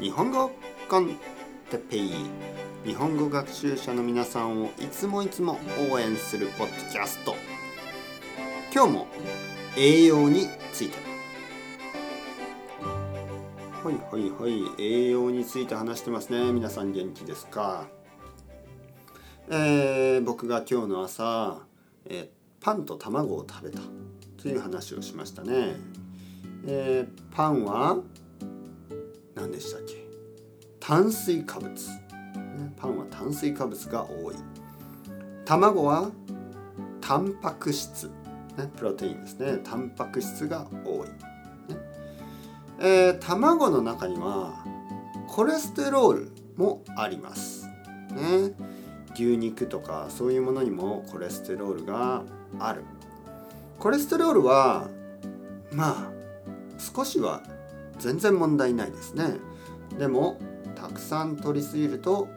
日本語コンテペイ日本語学習者の皆さんをいつもいつも応援するポッドキャスト。今日も栄養について。はいはいはい栄養について話してますね。皆さん元気ですか？えー、僕が今日の朝、えー、パンと卵を食べたという話をしましたね、えー、パンは何でしたっけ？炭水化物、パンは炭水化物が多い。卵はタンパク質、ね、プロテインですね。タンパク質が多い、えー、卵の中にはコレステロールもあります、ね、牛肉とかそういうものにもコレステロールがある。コレステロールはまあ少しは全然問題ないですね。でもたくさん摂りすぎると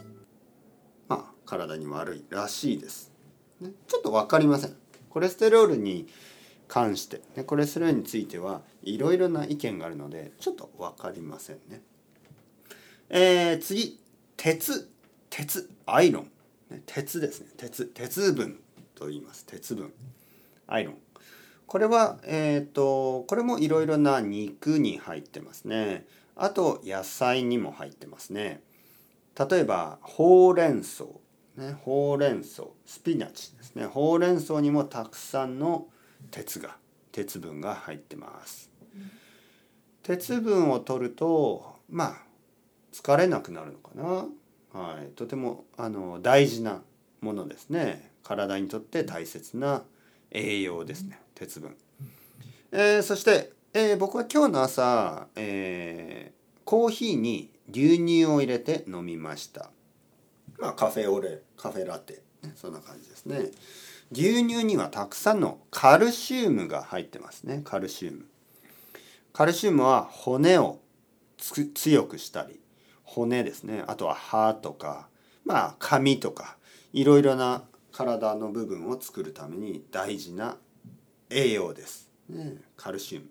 まあ体に悪いらしいです、ね、ちょっと分かりません。コレステロールに関して、ね、コレステロールについてはいろいろな意見があるのでちょっと分かりませんね。えー、次。鉄。鉄アイロン。鉄ですね。鉄鉄分と言います。鉄分。アイロン。これはえっ、ー、とこれもいろいろな肉に入ってますね。あと野菜にも入ってますね。例えばほうれん草。ねほうれん草。スピナチですね。ほうれん草にもたくさんの鉄が鉄分が入ってます。鉄分を取るとまあ疲れなくなるのかな。はい、とてもあの大事なものですね。体にとって大切な栄養ですね鉄分、えー、そして、えー、僕は今日の朝、えー、コーヒーに牛乳を入れて飲みました。まあカフェオレ。カフェラテ、ね、そんな感じですね。牛乳にはたくさんのカルシウムが入ってますね。カルシウム。カルシウムは骨を強くしたり骨ですね。あとは歯とかまあ髪とかいろいろな体の部分を作るために大事な栄養です、ね、カルシウム、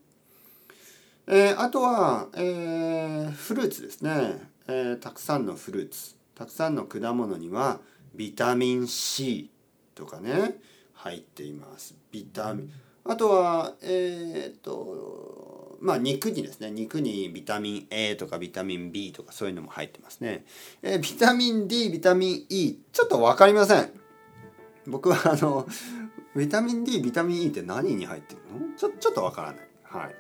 えー、あとは、えー、フルーツですね、えー、たくさんのフルーツ。たくさんの果物にはビタミン C とかね入っています。ビタミン。あとはえっ、とまあ肉にですね。肉にビタミン A とかビタミン B とかそういうのも入ってますね、えー、ビタミン D ビタミン E ちょっと分かりません僕はあのビタミン D ビタミン E って何に入ってるの？ちょちょっと分からない。はい。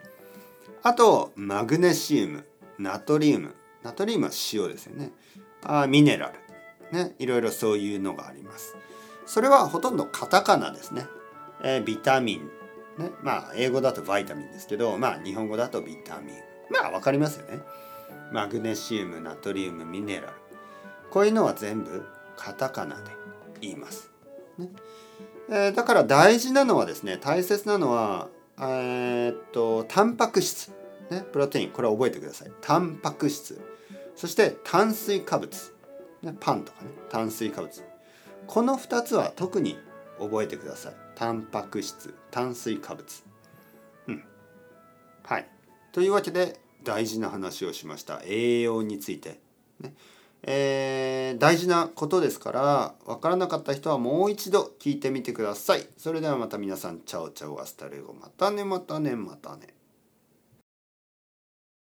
あとマグネシウムナトリウム。ナトリウムは塩ですよね。あミネラル。ねいろいろそういうのがあります。それはほとんどカタカナですね、えー、ビタミン。ね、まあ英語だとバイタミンですけどまあ日本語だとビタミン。まあ分かりますよね。マグネシウムナトリウムミネラル。こういうのは全部カタカナで言います、ね。えー、だから大事なのはですね大切なのはえー、っとタンパク質、ね、プロテイン。これは覚えてください。タンパク質。そして炭水化物、ね、パンとかね。炭水化物。この2つは特に覚えてください。タンパク質。炭水化物。うん。はい。というわけで大事な話をしました。栄養について。ね。えー、大事なことですから分からなかった人はもう一度聞いてみてください。それではまた皆さんチャオチャオ hasta luego またねまたねまたね。